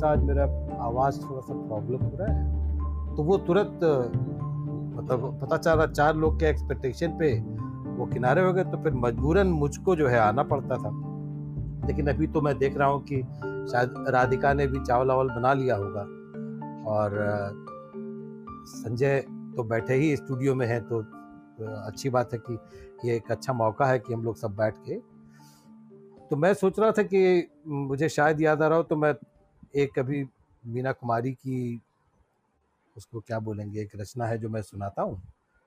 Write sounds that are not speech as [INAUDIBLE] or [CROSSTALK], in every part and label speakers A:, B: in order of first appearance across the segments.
A: सा आज मेरा आवाज़ थोड़ा सा प्रॉब्लम हो रहा है। तो वो तुरंत मतलब पता चल रहा, चार लोग के एक्सपेक्टेशन पे वो किनारे हो गए तो फिर मजबूरन मुझको जो है आना पड़ता था। लेकिन अभी तो मैं देख रहा हूँ कि शायद राधिका ने भी चावल वावल बना लिया होगा। और, संजय तो बैठे ही स्टूडियो में हैं तो अच्छी बात है कि ये एक अच्छा मौका है कि हम लोग सब बैठ के। तो मैं सोच रहा था कि मुझे शायद याद आ रहा हो तो मैं एक अभी मीना कुमारी की उसको क्या बोलेंगे एक रचना है जो मैं सुनाता हूँ?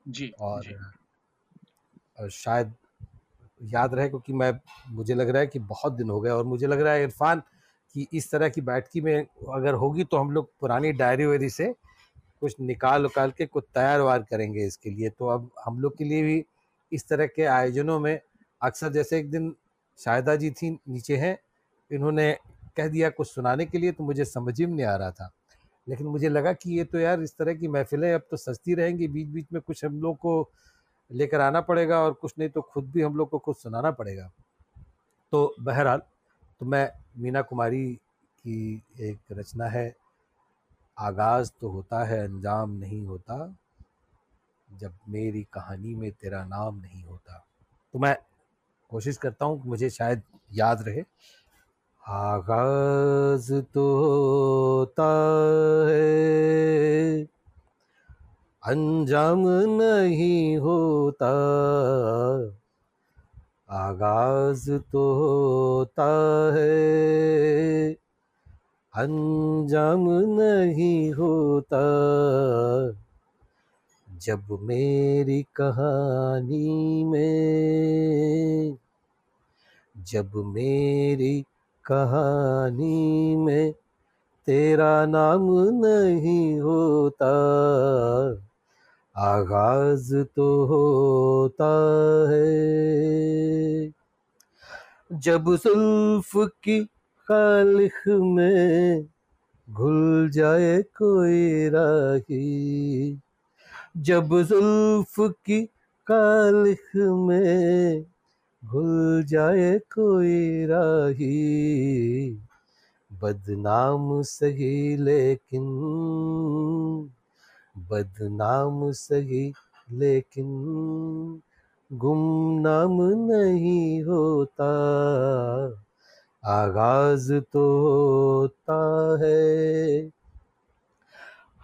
B: जी
A: और
B: जी।
A: शायद याद रहे क्योंकि मैं मुझे लग रहा है कि बहुत दिन हो गए और मुझे लग रहा है इरफान कि इस तरह की बैठकी में अगर होगी तो हम लोग पुरानी डायरी वायरी से कुछ निकाल उकाल के कुछ तैयार वार करेंगे इसके लिए। तो अब हम लोग के लिए भी इस तरह के आयोजनों में अक्सर जैसे एक दिन शायदा जी थी नीचे हैं इन्होंने कह दिया कुछ सुनाने के लिए तो मुझे समझ ही नहीं आ रहा था। लेकिन मुझे लगा कि ये तो यार इस तरह की महफिलें अब तो सस्ती रहेंगी बीच बीच में कुछ हम लोग को लेकर आना पड़ेगा और कुछ नहीं तो खुद भी हम लोग को कुछ सुनाना पड़ेगा। तो बहरहाल तो मैं मीना कुमारी की एक रचना है, आगाज़ तो होता है, अंजाम नहीं होता, जब मेरी कहानी में तेरा नाम नहीं होता। तो मैं कोशिश करता हूँ कि मुझे शायद याद रहे। आगाज़ तो होता है। अंजाम नहीं होता, आगाज़ तो होता है। अंजाम नहीं होता, जब मेरी कहानी में, जब मेरी कहानी में तेरा नाम नहीं होता। आगाज़ तो होता है। जब सुल्फ की खालिख में घुल जाए कोई राही, जब जुल्फ की कालिख में घुल जाए कोई राही। बदनाम सही लेकिन, बदनाम सही लेकिन गुमनाम नहीं होता। आगाज़ तो होता है।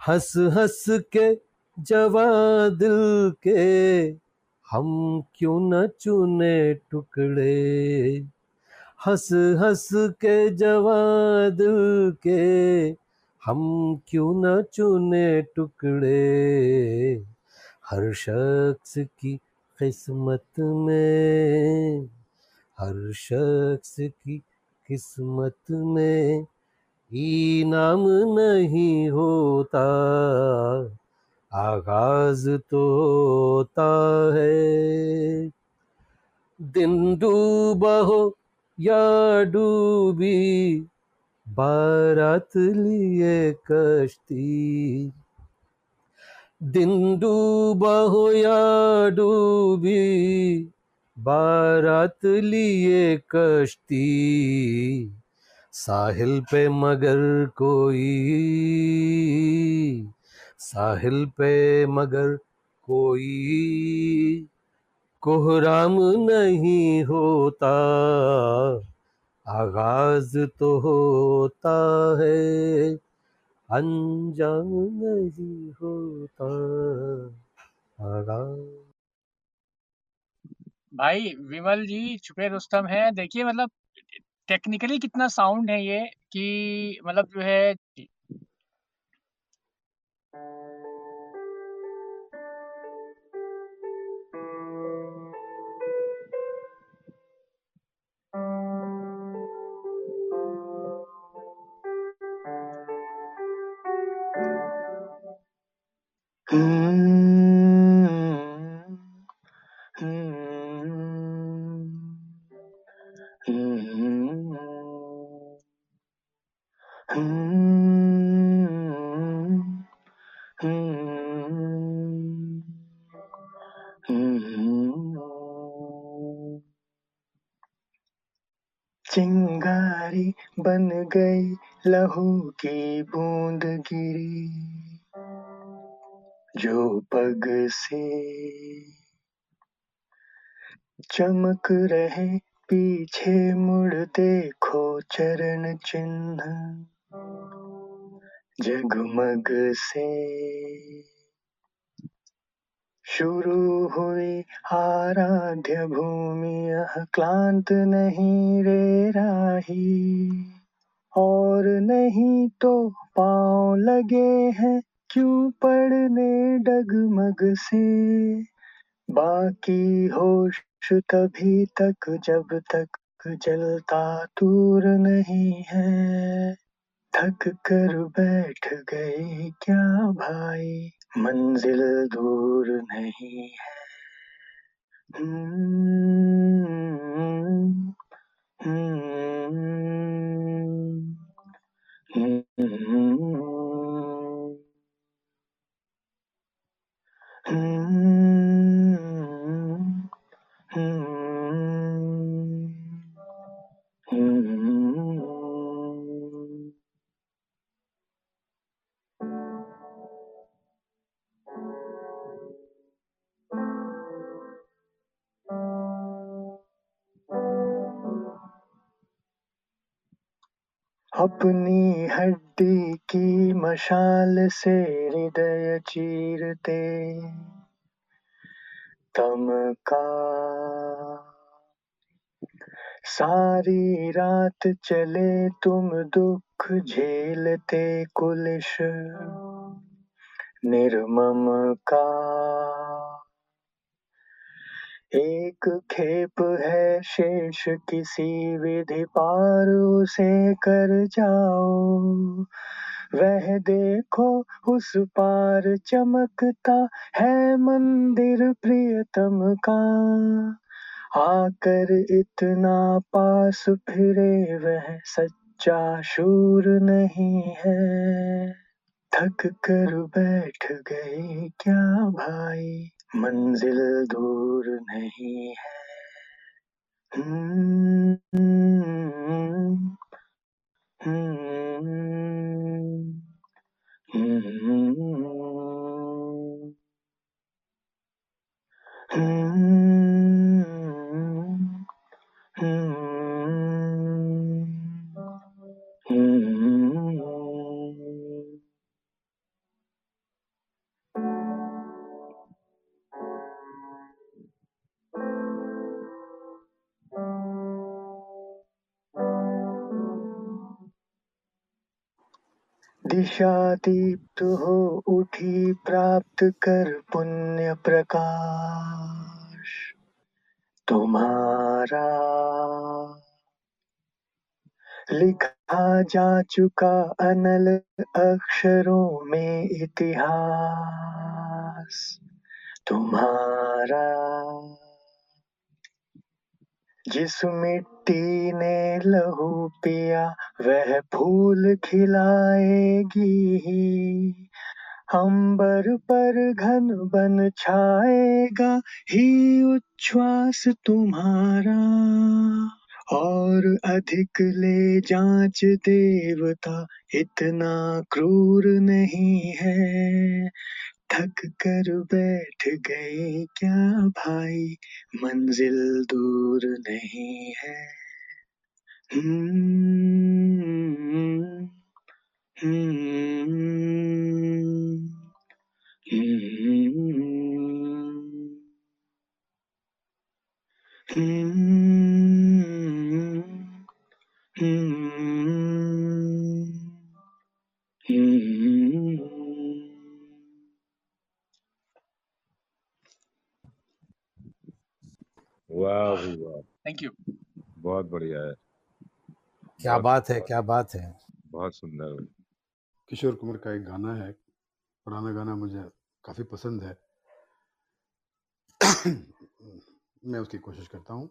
A: हंस हंस के जवा दिल के हम क्यों न चुने टुकड़े? हंस हंस के जवा दिल के, हम क्यों न चुने टुकड़े? हर शख्स की किस्मत में, हर शख्स की किस्मत में इनाम नहीं होता। आगाज़ तो होता है। दिन डूबा हो या डूबी, बारात लिए कश्ती। दिन डूबा हो या डूबी, बारात लिए कश्ती। साहिल पे मगर कोई साहिल पे मगर कोई कोहराम नहीं होता। आगाज़ तो होता है, अंजाम नहीं होता। आगाज़।
B: भाई, विमल जी, छुपे रुस्तम है। देखिए मतलब टेक्निकली कितना साउंड है ये कि मतलब जो है
C: Thank you. से। शुरू हुई आराध्य भूमि क्लांत नहीं रे राही। और नहीं तो पाँव लगे हैं, क्यों पड़ने डगमग से? बाकी होश तभी तक, जब तक जलता दूर नहीं है। थक कर बैठ गए क्या भाई? मंजिल दूर नहीं है। हम्म, अपनी हड्डी की मशाल से हृदय चीरते। तम का सारी रात चले तुम दुख झेलते कुलिश। निर्मम का एक खेप है शेष, किसी विधि पार उसे कर जाओ। वह देखो, उस पार चमकता है मंदिर प्रियतम का। आकर इतना पास फिरे वह सच्चा शूर नहीं है। थक कर बैठ गए क्या भाई? मंजिल दूर नहीं है। हम्म, दिशा दीप्त हो उठी प्राप्त कर पुण्य प्रकाश तुम्हारा। लिखा जा चुका अनल अक्षरों में इतिहास तुम्हारा। जिस मिट्टी ने लहू पिया, वह फूल खिलाएगी अंबर पर घन बन छाएगा, ही उच्छ्वास तुम्हारा। और अधिक ले जाँच देवता, इतना क्रूर नहीं है। थक कर बैठ गए क्या भाई मंजिल दूर नहीं है हम्म, हम्म, हम्म,
D: वाह वाह।
B: थैंक यू
D: बहुत बढ़िया है।
A: क्या
D: बहुत
A: बात है क्या बात है।
D: बहुत सुंदर।
E: किशोर कुमार का एक गाना है पुराना गाना मुझे काफ़ी पसंद है। मैं उसकी कोशिश करता हूँ।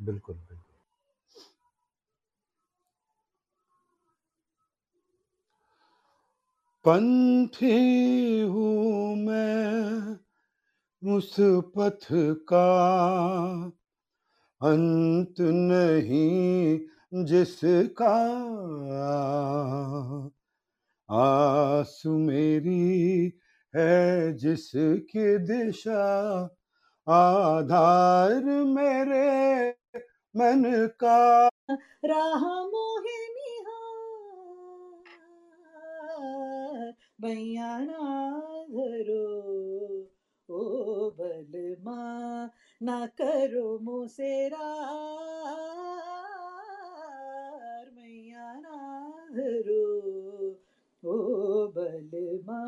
A: बिल्कुल बिल्कुल।
E: पंथी हूँ मैं उस पथ का अंत नहीं जिसका आँसू मेरी है जिसकी दिशा आधार मेरे मन का।
F: राह मोहिनी निहार बैया ना धरो ओ बलमा ना करो मुसेरार मैया ना धरो ओ बलमा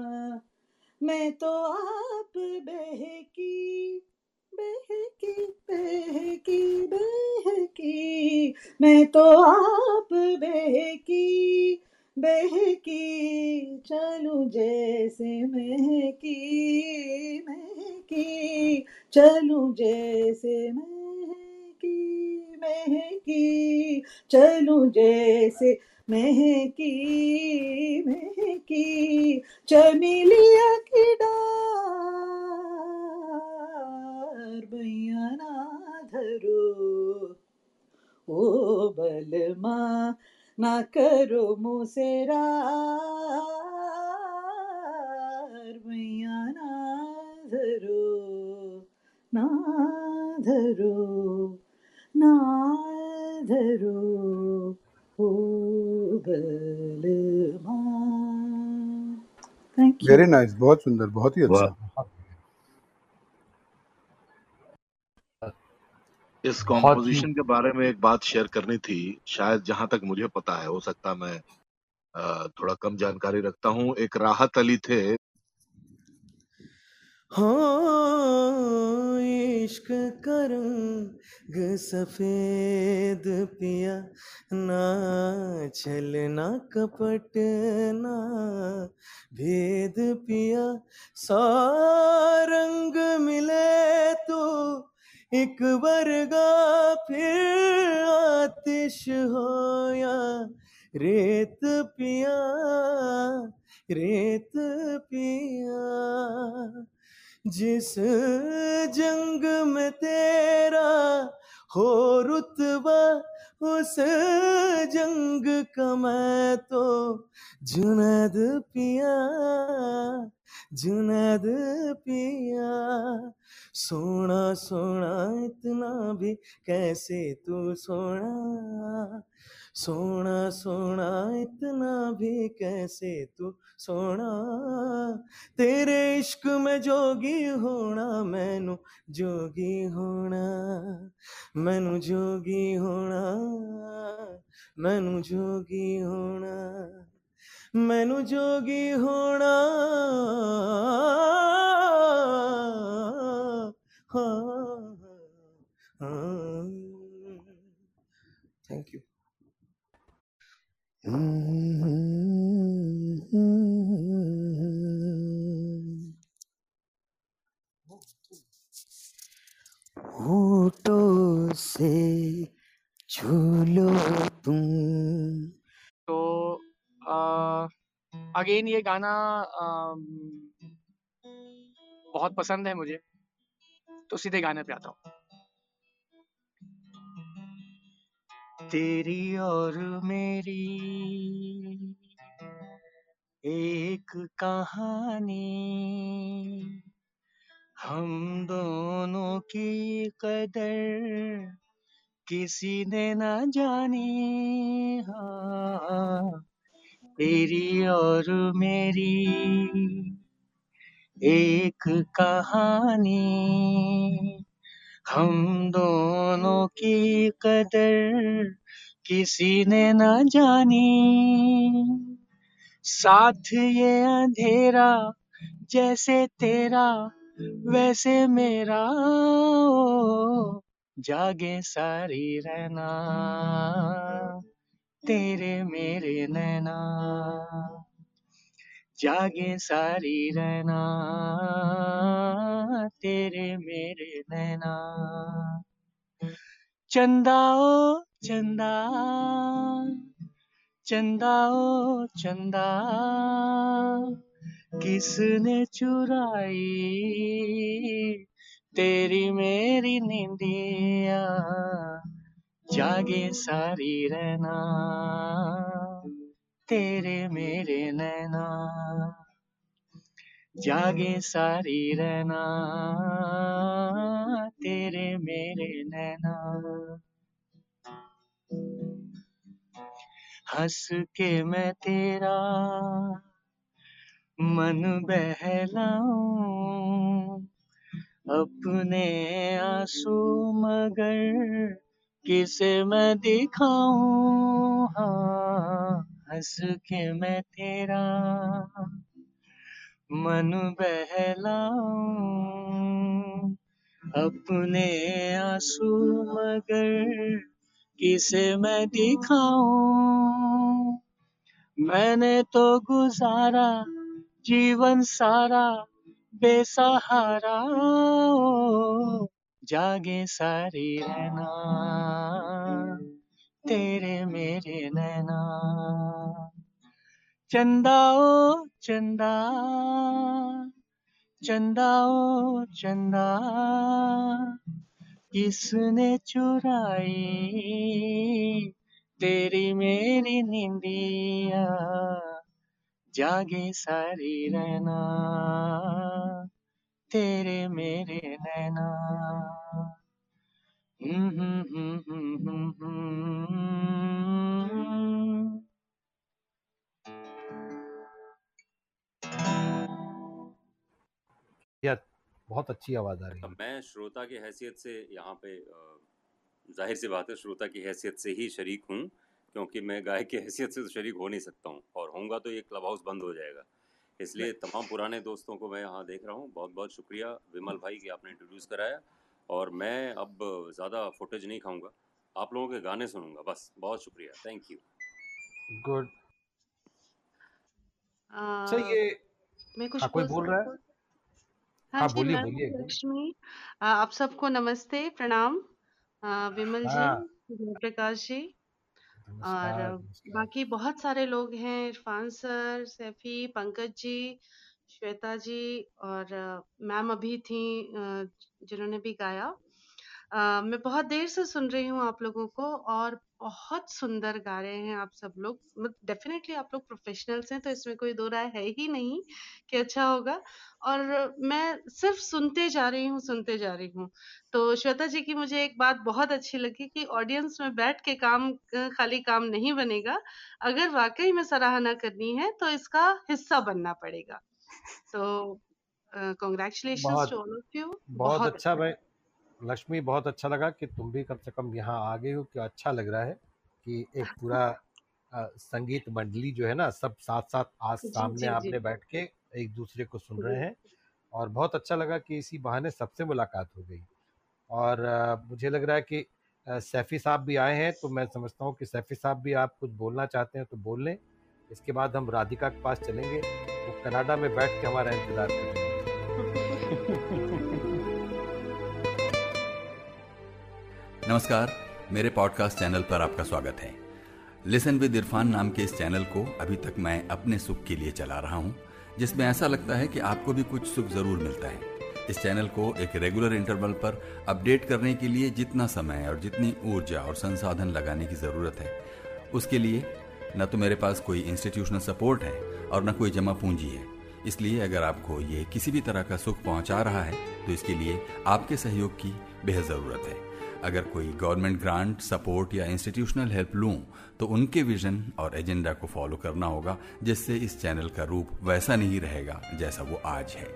F: मैं। तो आप बहकी बहकी बहकी बहकी। मैं तो आप बहकी बहकी। चलूँ जैसे महकी चलूँ जैसे महकी महकी, चलूँ जैसे महकी महकी, चमेलिया की डार बैया ना धरो। ओ बलमा ना करो मुसेरार मैया ना धरो। ना धरो ना धरो ओ बलमा थैंक यू
E: वेरी नाइस बहुत सुंदर बहुत ही अच्छा।
G: इस कॉम्पोजिशन के बारे में एक बात शेयर करनी थी शायद जहाँ तक मुझे पता है हो सकता मैं थोड़ा कम जानकारी रखता हूँ। एक राहत अली थे
H: हाँ इश्क का रंग सफ़ेद पिया, ना छलना कपट, ना भेद पिया। सा रंग मिले तो एक बरगा, फिर आतिश हो या रेत पिया रेत पिया। जिस जंग में तेरा हो रुतबा, उस जंग का मैं तो जुनद पिया जुनद पिया। सोना सोना इतना भी कैसे तू सोना? सोना सोना, इतना भी कैसे तू सोना? तेरे इश्क में जोगी होना, मैनू जोगी होना, मैनू जोगी होना, मैनू जोगी होना, मैनू जोगी होना। हाँ हाँ थैंक यू होठों से छू लो तुम
I: तो अगेन ये गाना बहुत पसंद है मुझे तो सीधे गाने पे आता हूँ। तेरी और मेरी एक कहानी, हम दोनों की कदर किसी ने ना जानी। हाँ तेरी और मेरी। एक कहानी। हम दोनों की कदर किसी ने ना जानी। साथ ये अंधेरा जैसे तेरा वैसे मेरा। ओ, जागे सारी रहना। तेरे मेरे नैना, जागे सारी रहना, तेरे मेरे नैना। चंदा ओ, चंदा चंदा ओ, चंदा, किसने चुराई तेरी मेरी निंदिया? जागे सारी रहना, तेरे मेरे नैना। जागे सारी रहना, तेरे मेरे नैना। हंस के मैं तेरा मन बहलाऊं, अपने आँसू मगर किसे मैं दिखाऊँ? हाँ हंस के मैं तेरा मन बहलाऊं। अपने आँसू मगर किसे मैं दिखाऊँ? मैंने तो गुजारा, जीवन सारा बेसहारा। जागे सारी रहना। तेरे मेरे नैना। चंदा ओ, चंदा। चंदा ओ, चंदा। किसने चुराई? तेरी मेरी निंदिया। जागे सारी रहना तेरे मेरे नैना।
A: यार बहुत अच्छी आवाज़ आ रही है।
J: मैं श्रोता की हैसियत से यहाँ पे ज़ाहिर सी बात है श्रोता की हैसियत से ही शरीक हूँ क्योंकि मैं गायक की हैसियत से तो शरीक हो नहीं सकता हूँ और होऊँगा तो ये क्लब हाउस बंद हो जाएगा। इसलिए तमाम पुराने दोस्तों को मैं यहाँ देख रहा हूँ बहुत बहुत शुक्रिया विमल भाई की आपने इंट्रोड्यूस कराया। और मैं अब ज़्यादा फुटेज नहीं खाऊँगा। आप लोगों के गाने सुनूँगा बस। बहुत शुक्रिया। थैंक यू
A: गुड अच्छा ये
K: मैं कुछ
A: हाँ कोई
K: बोल
A: रहा है?
K: हाँ? हाँ
A: बोलिए बोलिए
K: लक्ष्मी। आप सबको नमस्ते प्रणाम। विमल जी
A: हाँ।
K: जयप्रकाश जी। और बाकी बहुत सारे लोग हैं इरफान सर सैफी पंकज जी श्वेता जी और मैम अभी थी जिन्होंने भी गाया। अ, मैं बहुत देर से सुन रही हूँ आप लोगों को और बहुत सुंदर गा रहे हैं आप सब लोग। डेफिनेटली आप लोग प्रोफेशनल्स हैं तो इसमें कोई दो राय है ही नहीं कि अच्छा होगा। और मैं सिर्फ़ सुनते जा रही हूँ सुनते जा रही हूँ। तो श्वेता जी की मुझे एक बात बहुत अच्छी लगी कि ऑडियंस में बैठ के काम खाली काम नहीं बनेगा। अगर वाकई में सराहना करनी है तो इसका हिस्सा बनना पड़ेगा। तो कॉन्ग्रेचुलेशंस
A: बहुत
K: टू ऑल ऑफ़ यू
A: बहुत अच्छा
K: अच्छा
A: भाई। लक्ष्मी बहुत अच्छा लगा कि तुम भी कम से कम यहाँ आ गई हो कि अच्छा लग रहा है कि एक [LAUGHS] पूरा संगीत मंडली जो है ना सब साथ साथ आज
K: जी
A: सामने
K: जी जी।
A: बैठ के एक दूसरे को सुन रहे हैं और बहुत अच्छा लगा कि इसी बहाने सबसे मुलाकात हो गई। और अ, मुझे लग रहा है कि अ, सैफी साहब भी आए हैं तो मैं समझता हूँ कि सैफी साहब भी आप कुछ बोलना चाहते हैं तो बोल लें। इसके बाद हम राधिका के पास चलेंगे। वो कनाडा में बैठ के हमारा इंतज़ार कर [LAUGHS]
L: नमस्कार मेरे पॉडकास्ट चैनल पर आपका स्वागत है। लिसन विद इरफान नाम के इस चैनल को अभी तक मैं अपने सुख के लिए चला रहा हूँ जिसमें ऐसा लगता है कि आपको भी कुछ सुख ज़रूर मिलता है। इस चैनल को एक रेगुलर इंटरवल पर अपडेट करने के लिए जितना समय और जितनी ऊर्जा और संसाधन लगाने की ज़रूरत है उसके लिए न तो मेरे पास कोई इंस्टीट्यूशनल सपोर्ट है और न कोई जमा पूंजी है। इसलिए अगर आपको ये किसी भी तरह का सुख पहुँचा रहा है तो इसके लिए आपके सहयोग की बेहद ज़रूरत है। अगर कोई गवर्नमेंट ग्रांट, सपोर्ट या इंस्टीट्यूशनल हेल्प लूँ तो उनके विजन और एजेंडा को फॉलो करना होगा, जिससे इस चैनल का रूप वैसा नहीं रहेगा जैसा वो आज है।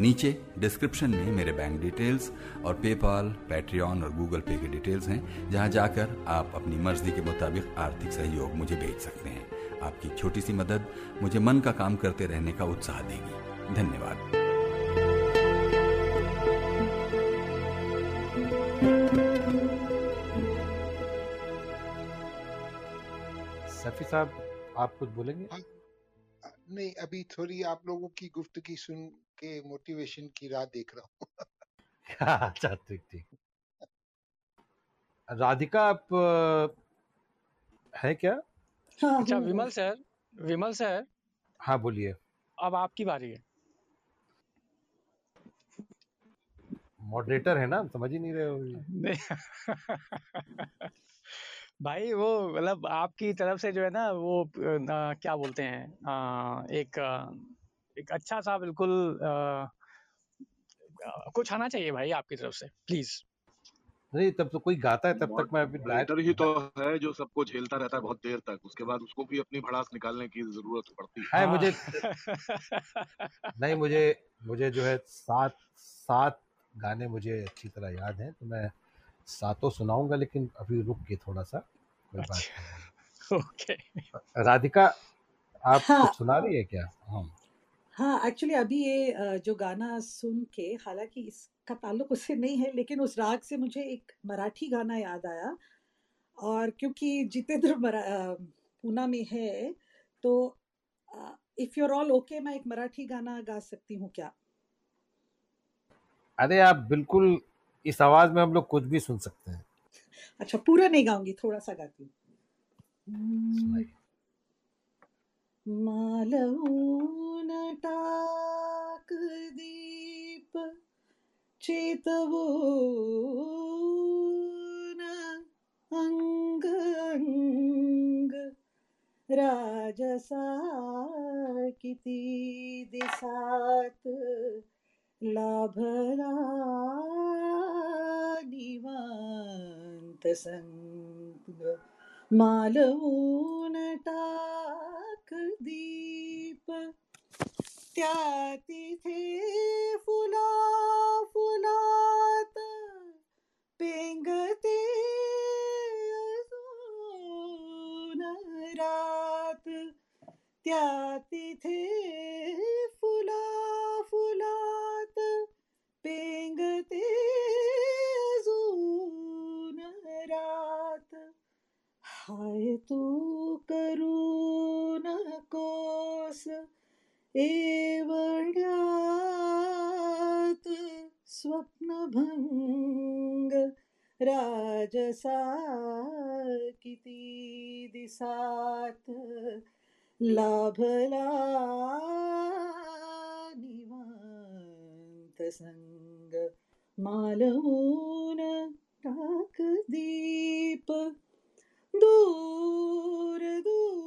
L: नीचे डिस्क्रिप्शन में मेरे बैंक डिटेल्स और पेपाल, पैट्रियन और गूगल पे के डिटेल्स हैं, जहाँ जाकर आप अपनी मर्ज़ी के मुताबिक आर्थिक सहयोग मुझे भेज सकते हैं। आपकी छोटी सी मदद मुझे मन का काम करते रहने का उत्साह देगी। धन्यवाद।
A: सफी साहब आप कुछ बोलेंगे?
M: हाँ। नहीं अभी थोड़ी आप लोगों की गुफ्तगी सुन के मोटिवेशन की राह देख रहा हूँ। [LAUGHS]
A: अच्छा ठीक ठीक। राधिका आप है क्या?
B: अच्छा [LAUGHS] विमल सर विमल सर।
A: हाँ बोलिए।
B: अब आपकी बारी है।
A: मॉडरेटर है ना? समझ ही नहीं रहे हो।
B: नहीं [LAUGHS] भाई वो मतलब आपकी तरफ़ से जो है ना वो न, क्या बोलते हैं अ, एक एक अच्छा सा बिल्कुल अ, कुछ आना चाहिए भाई आपकी तरफ़ से प्लीज़।
A: नहीं तब तो कोई गाता है तब तक मैं अभी
G: मॉडरेटर ही तो है जो सबको झेलता रहता है बहुत देर तक उसके बाद उसको भी अपनी भड़ास निकालने की ज़रूरत पड़ती है।
A: है
B: हाँ।
A: मुझे नहीं मुझे मुझे जो है सात सात गाने मुझे अच्छी तरह याद हैं तो मैं सातों सुनाऊँगा लेकिन अभी रुक के थोड़ा सा कोई बात
B: अच्छा। ओके।
A: राधिका आप
F: हाँ।
A: कुछ सुना रही है क्या? हाँ।
F: हाँ एक्चुअली अभी ये जो गाना सुन के हालाँकि इसका ताल्लुक उससे नहीं है लेकिन उस राग से मुझे एक मराठी गाना याद आया। और क्योंकि जितेंद्र पूना में है तो इफ़ यूर ऑल ओके मैं एक मराठी गाना गा सकती हूँ क्या?
A: अरे आप बिल्कुल इस आवाज़ में हम लोग कुछ भी सुन सकते हैं।
F: अच्छा पूरा नहीं गाऊँगी थोड़ा सा गाती हूँ। हम्म,
A: सुनाइए
F: मालवून टाक दीप अंग अंग राजसा किती दिसात लाभला निवांत संग मालवून टाक दीप त्या तिथे फुला फुलात पेंगते रात। त्या तिथे फुला फुलात पेंगते अजून रात। हाय तू करू नकोस एवढ्यात स्वप्नभंग राजसा किती दिसात लाभला संग मालवून टाक दीप दूर दूर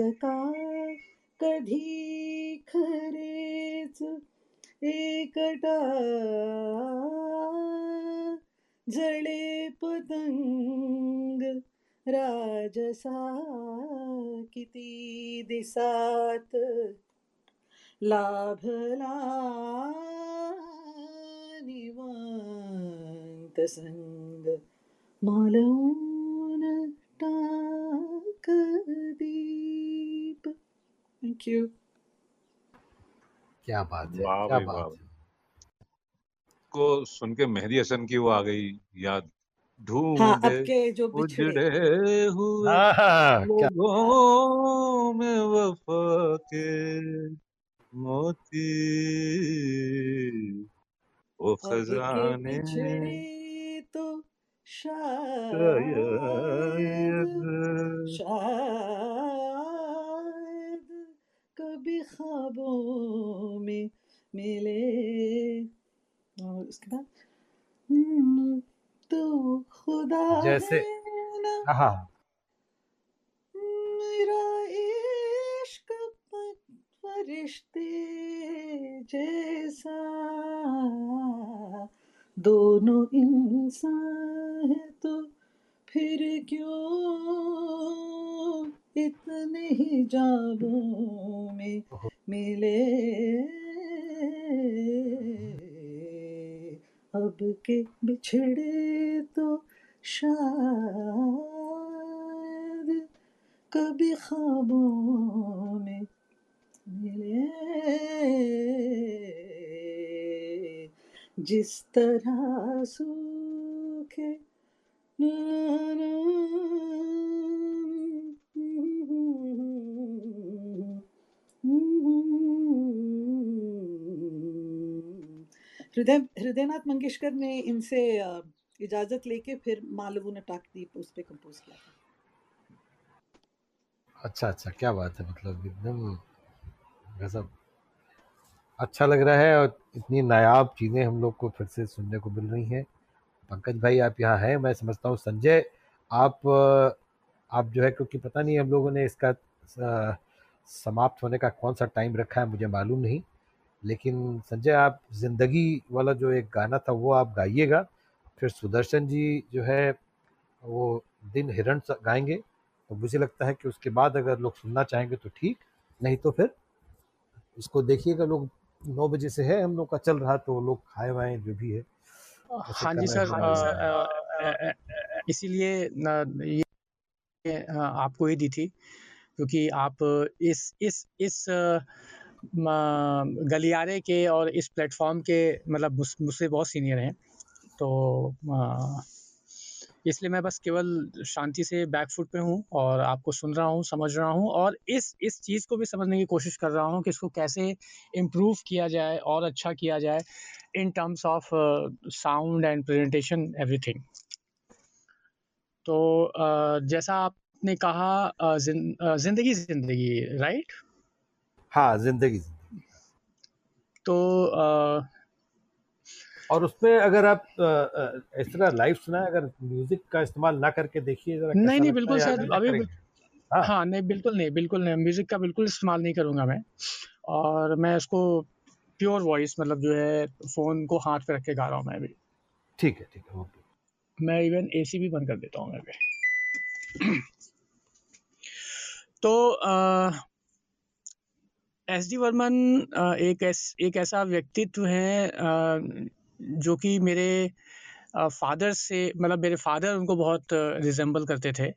F: सांग का कधी खरेच एकटा जळे पतंग राजसा किती दिसात? लाभला निवांत संग मालवून
A: क्या बात है
D: वाह
A: क्या बात है।
D: को सुन के मेहदी हसन की वो आ गई याद।
F: हाँ
D: ढूंढे
F: अब के जो बिछड़े
D: उजड़े हुए
A: हाँ हाँ
D: लोगों में वफा के मोती। वो खजाने
F: तो शायद
D: शायद
F: शायद कभी ख्वाबों में मिले और उसके बाद तो खुदा
A: जैसे
F: है मेरा इश्क फरिश्ते जैसा दोनों इंसान है तो फिर क्यों इतने ही जागों में मिले। अब के बिछड़े तो शायद कभी ख्वाबों में मिले। जिस तरह सूखे हृदय, हृदयनाथ मंगेशकर ने इनसे इजाज़त लेके फिर मालवू ने टाकदीप उस पे कंपोज किया था।
A: अच्छा अच्छा क्या बात है मतलब एकदम गजब। अच्छा लग रहा है और इतनी नायाब चीज़ें हम लोग को फिर से सुनने को मिल रही हैं। पंकज भाई, आप यहाँ हैं, मैं समझता हूँ। संजय, आप आप जो है, क्योंकि पता नहीं हम लोगों ने इसका समाप्त होने का कौन सा टाइम रखा है, मुझे मालूम नहीं। लेकिन संजय आप ज़िंदगी वाला जो एक गाना था वो आप गाइएगा। फिर सुदर्शन जी जो है वो दिन हिरण गाएँगे। तो मुझे लगता है कि उसके बाद अगर लोग सुनना चाहेंगे तो ठीक नहीं तो फिर इसको देखिएगा। लोग नौ बजे से है हम लोग का चल रहा तो लोग खाए वाए जो भी है
B: हाँ जी सर
A: हैं। हाँ जी
B: अ, इसीलिए ये आपको ही दी थी क्योंकि आप इस इस इस गलियारे के और इस प्लेटफॉर्म के मतलब मुझसे बहुत सीनियर हैं। तो इसलिए मैं बस केवल शांति से बैक फुट पे हूँ और आपको सुन रहा हूँ समझ रहा हूँ और इस इस चीज़ को भी समझने की कोशिश कर रहा हूँ कि इसको कैसे इम्प्रूव किया जाए और अच्छा किया जाए in terms of sound and presentation everything तो अ, जैसा आपने कहा जिन, अ, ज़िंदगी ज़िंदगी राइट
A: हाँ ज़िंदगी
B: तो अ,
A: और उसमें अगर आप इस तरह लाइव सुना अगर म्यूज़िक का इस्तेमाल ना करके देखिए जरा
B: नहीं नहीं बिल्कुल सर अभी
A: हाँ।
B: हाँ नहीं बिल्कुल नहीं बिल्कुल नहीं म्यूज़िक का बिल्कुल इस्तेमाल नहीं करूँगा मैं। और मैं इसको प्योर वॉइस मतलब जो है फ़ोन को हाथ पे रख के गा रहा हूँ मैं अभी।
A: ठीक है ठीक है ओके
B: मैं इवन एसी भी बंद कर देता हूँ मैं अभी। [CLEARS THROAT] तो एस डी वर्मन एक ऐस एक ऐसा व्यक्तित्व है जो कि मेरे फादर से मतलब मेरे फादर उनको बहुत रिजेंबल करते थे।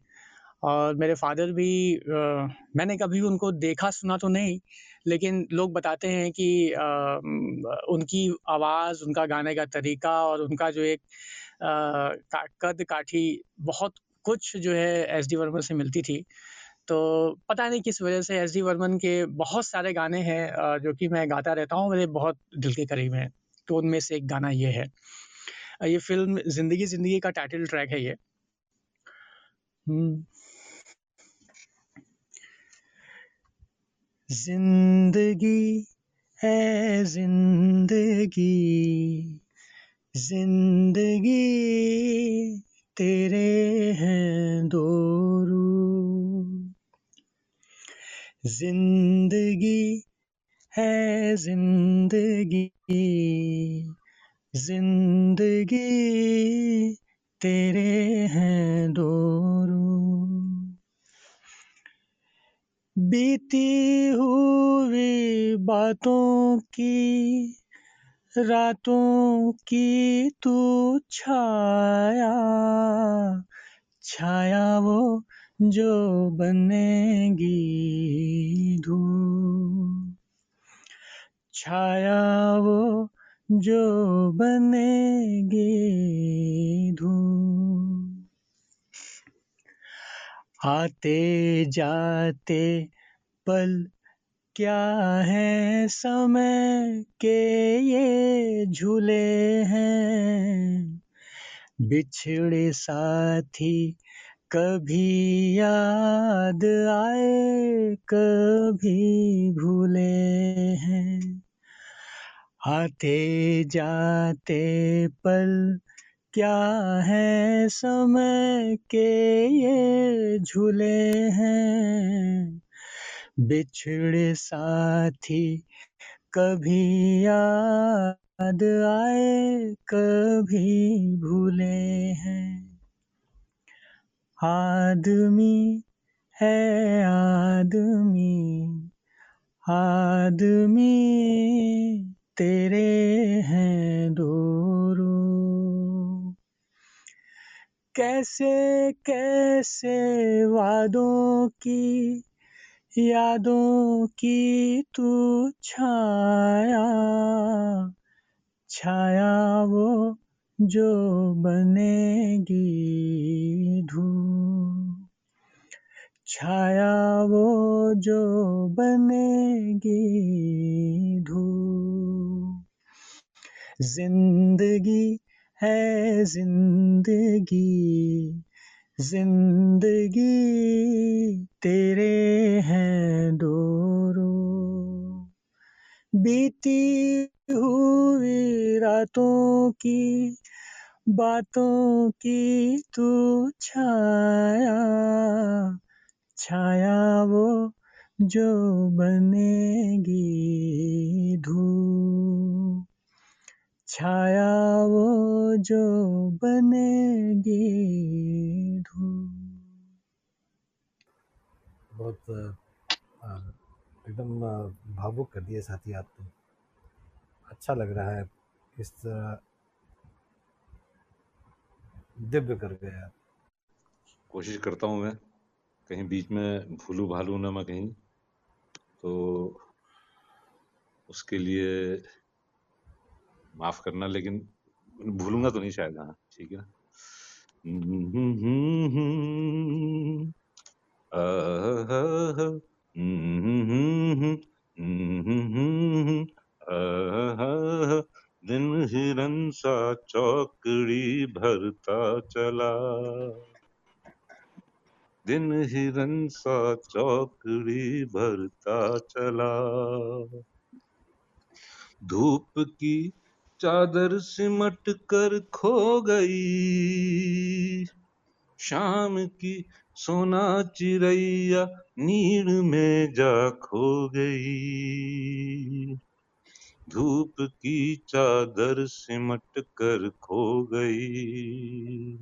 B: और मेरे फादर भी मैंने कभी उनको देखा सुना तो नहीं लेकिन लोग बताते हैं कि उनकी आवाज़ उनका गाने का तरीका और उनका जो एक का, कद काठी बहुत कुछ जो है एस डी वर्मन से मिलती थी। तो पता नहीं किस वजह से एस डी वर्मन के बहुत सारे गाने हैं जो कि मैं गाता रहता हूँ, मेरे बहुत दिल के करीब हैं। तो उनमें से एक गाना ये है। ये फ़िल्म ज़िंदगी ज़िंदगी का टाइटल ट्रैक है ये। हम्म। ज़िंदगी है ज़िंदगी ज़िंदगी तेरे हैं दो। ज़िंदगी है ज़िंदगी ज़िंदगी तेरे हैं दो बीती हुई बातों की, रातों की तू छाया छाया वो जो बनेगी धूप। छाया वो जो बनेगी धूप। आते जाते पल क्या है समय के ये झूले हैं। बिछड़े साथी कभी याद आए, कभी भूले हैं। आते जाते पल
I: क्या है समय के ये झूले हैं। बिछड़े साथी कभी याद आए, कभी भूले हैं। आदमी है आदमी आदमी तेरे हैं दो कैसे कैसे वादों की, यादों की तू छाया छाया वो जो बनेगी धूप। छाया वो जो बनेगी धूप। ज़िंदगी है ज़िंदगी ज़िंदगी तेरे हैं दो रूप। बीती हुई रातों की बातों की तू छाया छाया वो जो बनेगी धूप। छाया वो जो बनेगी धूप।
A: बहुत एकदम भावुक कर दिए साथी आप तो अच्छा लग रहा है इस तरह दिव्य कर गए आप
D: कोशिश करता हूँ मैं कहीं बीच में भूलू भालू ना मैं कहीं तो उसके लिए माफ़ करना लेकिन भूलूँगा तो नहीं शायद हाँ ठीक है ना दिन हिरन सा चौकड़ी भरता चला दिन हिरन सा चौकड़ी भरता चला धूप की चादर सिमट कर खो गई शाम की सोना चिड़ैया नीड़ में जा खो गई। धूप की चादर सिमट कर खो गई।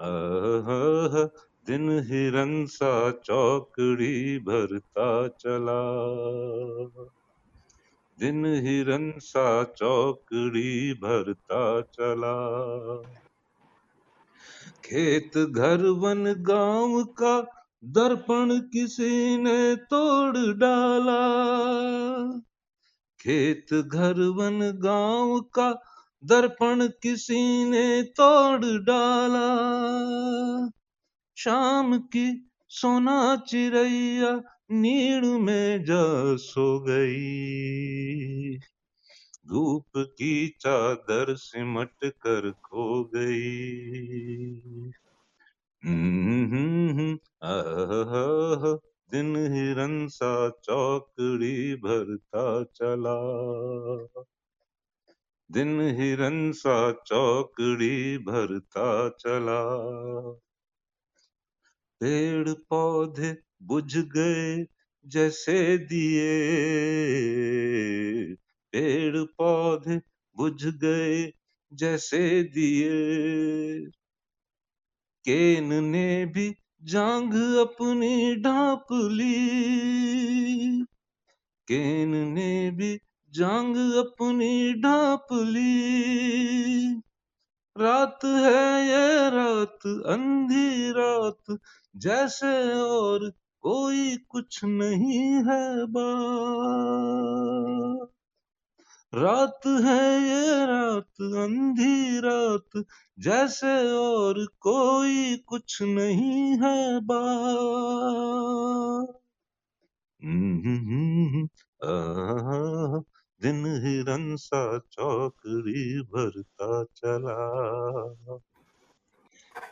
D: आहा, दिन हिरन सा चौकड़ी भरता चला। दिन हिरन सा चौकड़ी भरता चला। खेत घर वन गाँव का दर्पण किसी ने तोड़ डाला। खेत घर वन गाँव का दर्पण किसी ने तोड़ डाला। शाम की सोना चिड़ैया नीड़ में जा सो गई। धूप की चादर सिमट कर खो गई। दिन हिरन सा चौकड़ी भरता चला। दिन हिरन सा चौकड़ी भरता चला। पेड़ पौधे बुझ गए जैसे दिए। पौधे बुझ गए जैसे दिए। केन ने भी जांग अपनी ढांप ली। केन ने भी जांग अपनी ढांप ली। रात है ये रात, अंधी रात, जैसे और कोई कुछ नहीं है बात। रात है ये रात अंधी रात जैसे और कोई कुछ नहीं है आहा, दिन हिरन सा चौकड़ी भरता चला।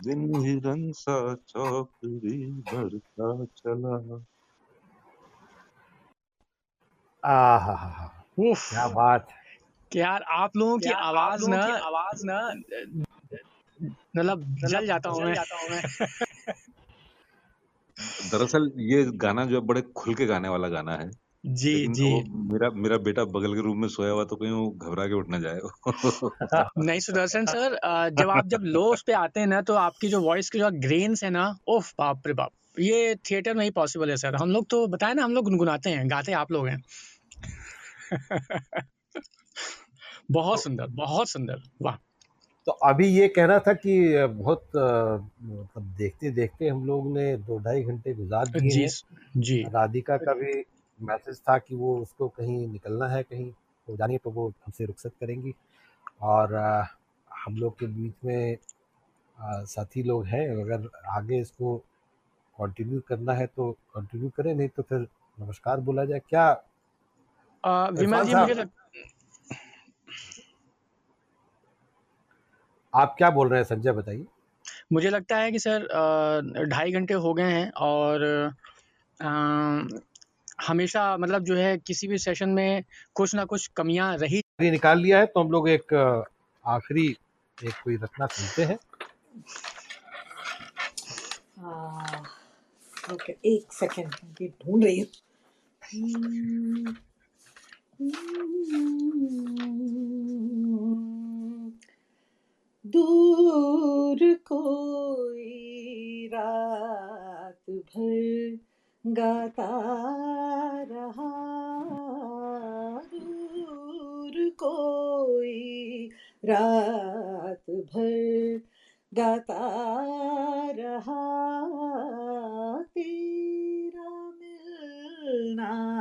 D: दिन हिरन सा चौकड़ी भरता चला।
A: आहा क्या बात।
B: कि यार आप लोगों की आवाज़ ना
C: आवाज़ ना
B: मतलब जल जाता हूँ मैं। [LAUGHS]
D: दरअसल ये गाना जो है बड़े खुल के गाने वाला गाना है।
B: जी जी।
D: मेरा मेरा बेटा बगल के रूम में सोया हुआ तो कहीं वो घबरा के उठ ना जाए। [LAUGHS]
B: नहीं सुदर्शन सर जब आप जब लो उस पे आते हैं ना तो आपकी जो वॉइस के जो ग्रेन्स है ना ओफ बाप रे बाप। ये थिएटर में ही पॉसिबल है सर। हम लोग तो बताए ना हम लोग गुनगुनाते हैं गाते आप लोग हैं। [LAUGHS] बहुत सुंदर बहुत सुंदर। वाह।
A: तो अभी ये कहना था कि बहुत मतलब देखते देखते हम लोग ने दो ढाई घंटे गुजार दिए
B: जी जी।
A: राधिका का भी मैसेज था कि वो उसको कहीं निकलना है कहीं तो जानिए तो वो हमसे रुखसत करेंगी। और हम लोग के बीच में साथी लोग हैं अगर आगे इसको कंटिन्यू करना है तो कंटिन्यू करें नहीं तो फिर नमस्कार बोला जाए। क्या
B: विमल जी मुझे लग,
A: आप क्या बोल रहे हैं संजय बताइए।
B: मुझे लगता है कि सर ढाई घंटे हो गए हैं और अ, हमेशा मतलब जो है किसी भी सेशन में कुछ ना कुछ कमियाँ रही
A: निकाल लिया है तो हम लोग एक आखिरी एक कोई रचना सुनते हैं।
F: हाँ, ओके एक सेकंड ढूंढ रही हूँ। दूर कोई रात भर गाता रहा। दूर कोई रात भर गाता रहा। तेरा मिलना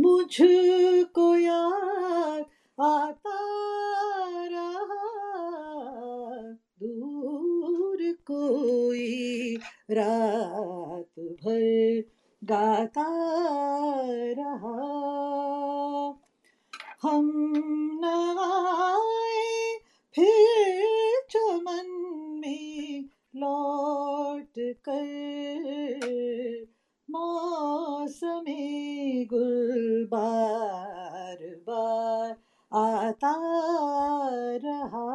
F: मुझको याद आता रहा। दूर कोई रात भर गाता रहा। हम न आए, फिर चमन में लौट कर मौसमी गुल बार बार आता रहा।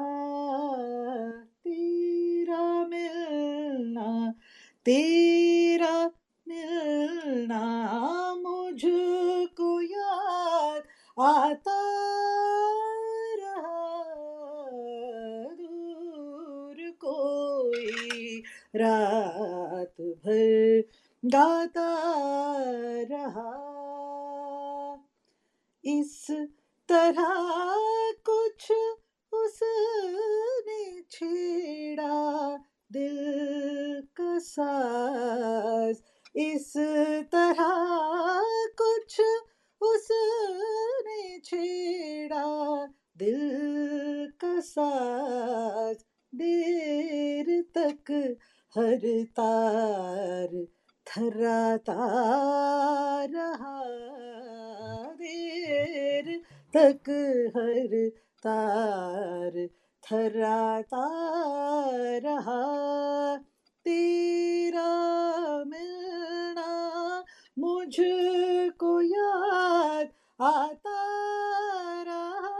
F: तेरा मिलना तेरा मिलना, मुझको याद आता रहा। दूर कोई रात भर गाता रहा। इस तरह कुछ उसने छेड़ा, दिल का साज। इस तरह कुछ उसने छेड़ा, दिल का साज। देर तक हर तार थर्राता रहा देर तक हर तार थर्राता रहा तेरा मिलना, मुझको याद आता रहा,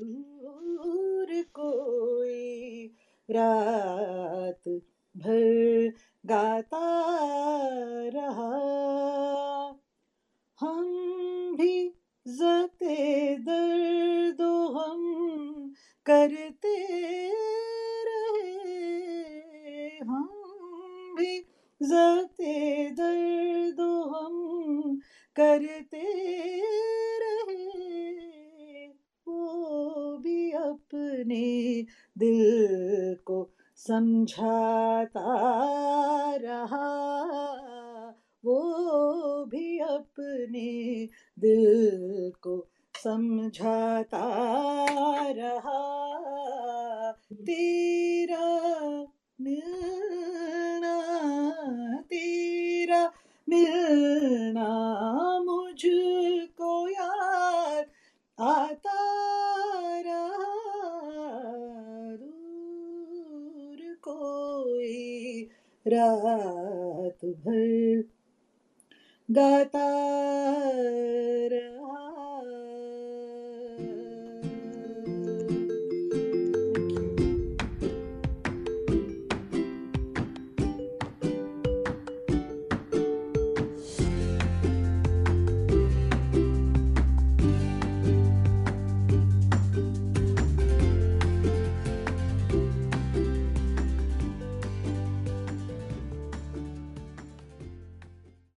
F: दूर कोई रात भर गाता रहा। हम भी जते दर्दो हम करते रहे। हम भी जते दर्दो हम करते रहे। वो भी अपने दिल को समझाता रहा, वो भी अपने दिल को समझाता रहा। तेरा मिलना तेरा मिलना मुझको याद आता रात भर गाता